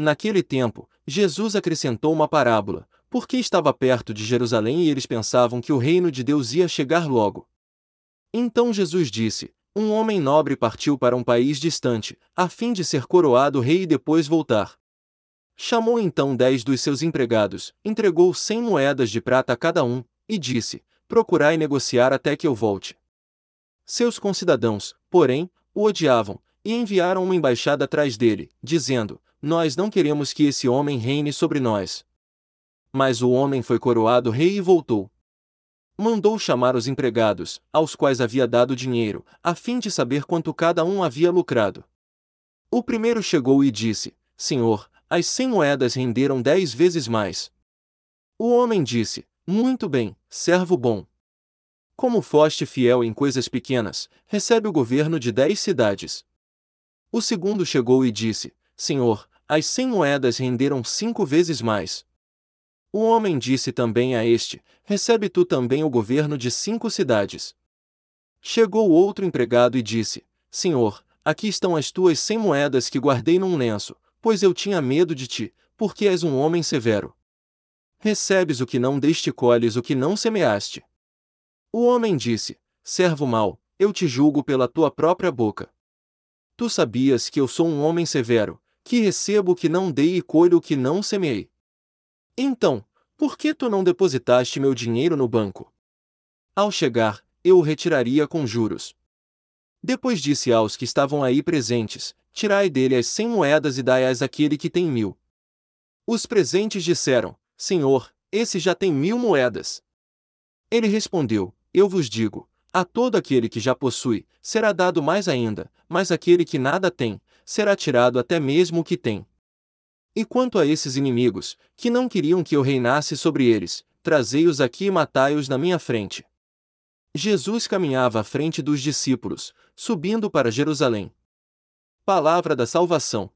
Naquele tempo, Jesus acrescentou uma parábola, porque estava perto de Jerusalém e eles pensavam que o reino de Deus ia chegar logo. Então Jesus disse: Um homem nobre partiu para um país distante, a fim de ser coroado rei e depois voltar. Chamou então dez dos seus empregados, entregou cem moedas de prata a cada um, e disse: Procurai negociar até que eu volte. Seus concidadãos, porém, o odiavam, e enviaram uma embaixada atrás dele, dizendo: Nós não queremos que esse homem reine sobre nós. Mas o homem foi coroado rei e voltou. Mandou chamar os empregados, aos quais havia dado dinheiro, a fim de saber quanto cada um havia lucrado. O primeiro chegou e disse: Senhor, as cem moedas renderam dez vezes mais. O homem disse: Muito bem, servo bom. Como foste fiel em coisas pequenas, recebe o governo de dez cidades. O segundo chegou e disse: Senhor, as cem moedas renderam cinco vezes mais. O homem disse também a este: Recebe tu também o governo de cinco cidades. Chegou outro empregado e disse: Senhor, aqui estão as tuas cem moedas que guardei num lenço, pois eu tinha medo de ti, porque és um homem severo. Recebes o que não deste colhes o que não semeaste. O homem disse: Servo mau, eu te julgo pela tua própria boca. Tu sabias que eu sou um homem severo, que recebo o que não dei e colho o que não semeei. Então, por que tu não depositaste meu dinheiro no banco? Ao chegar, eu o retiraria com juros. Depois disse aos que estavam aí presentes: Tirai dele as cem moedas e dai-as àquele que tem mil. Os presentes disseram: Senhor, esse já tem mil moedas. Ele respondeu: Eu vos digo: a todo aquele que já possui, será dado mais ainda, mas aquele que nada tem, será tirado até mesmo o que tem. E quanto a esses inimigos, que não queriam que eu reinasse sobre eles, trazei-os aqui e matai-os na minha frente. Jesus caminhava à frente dos discípulos, subindo para Jerusalém. Palavra da salvação.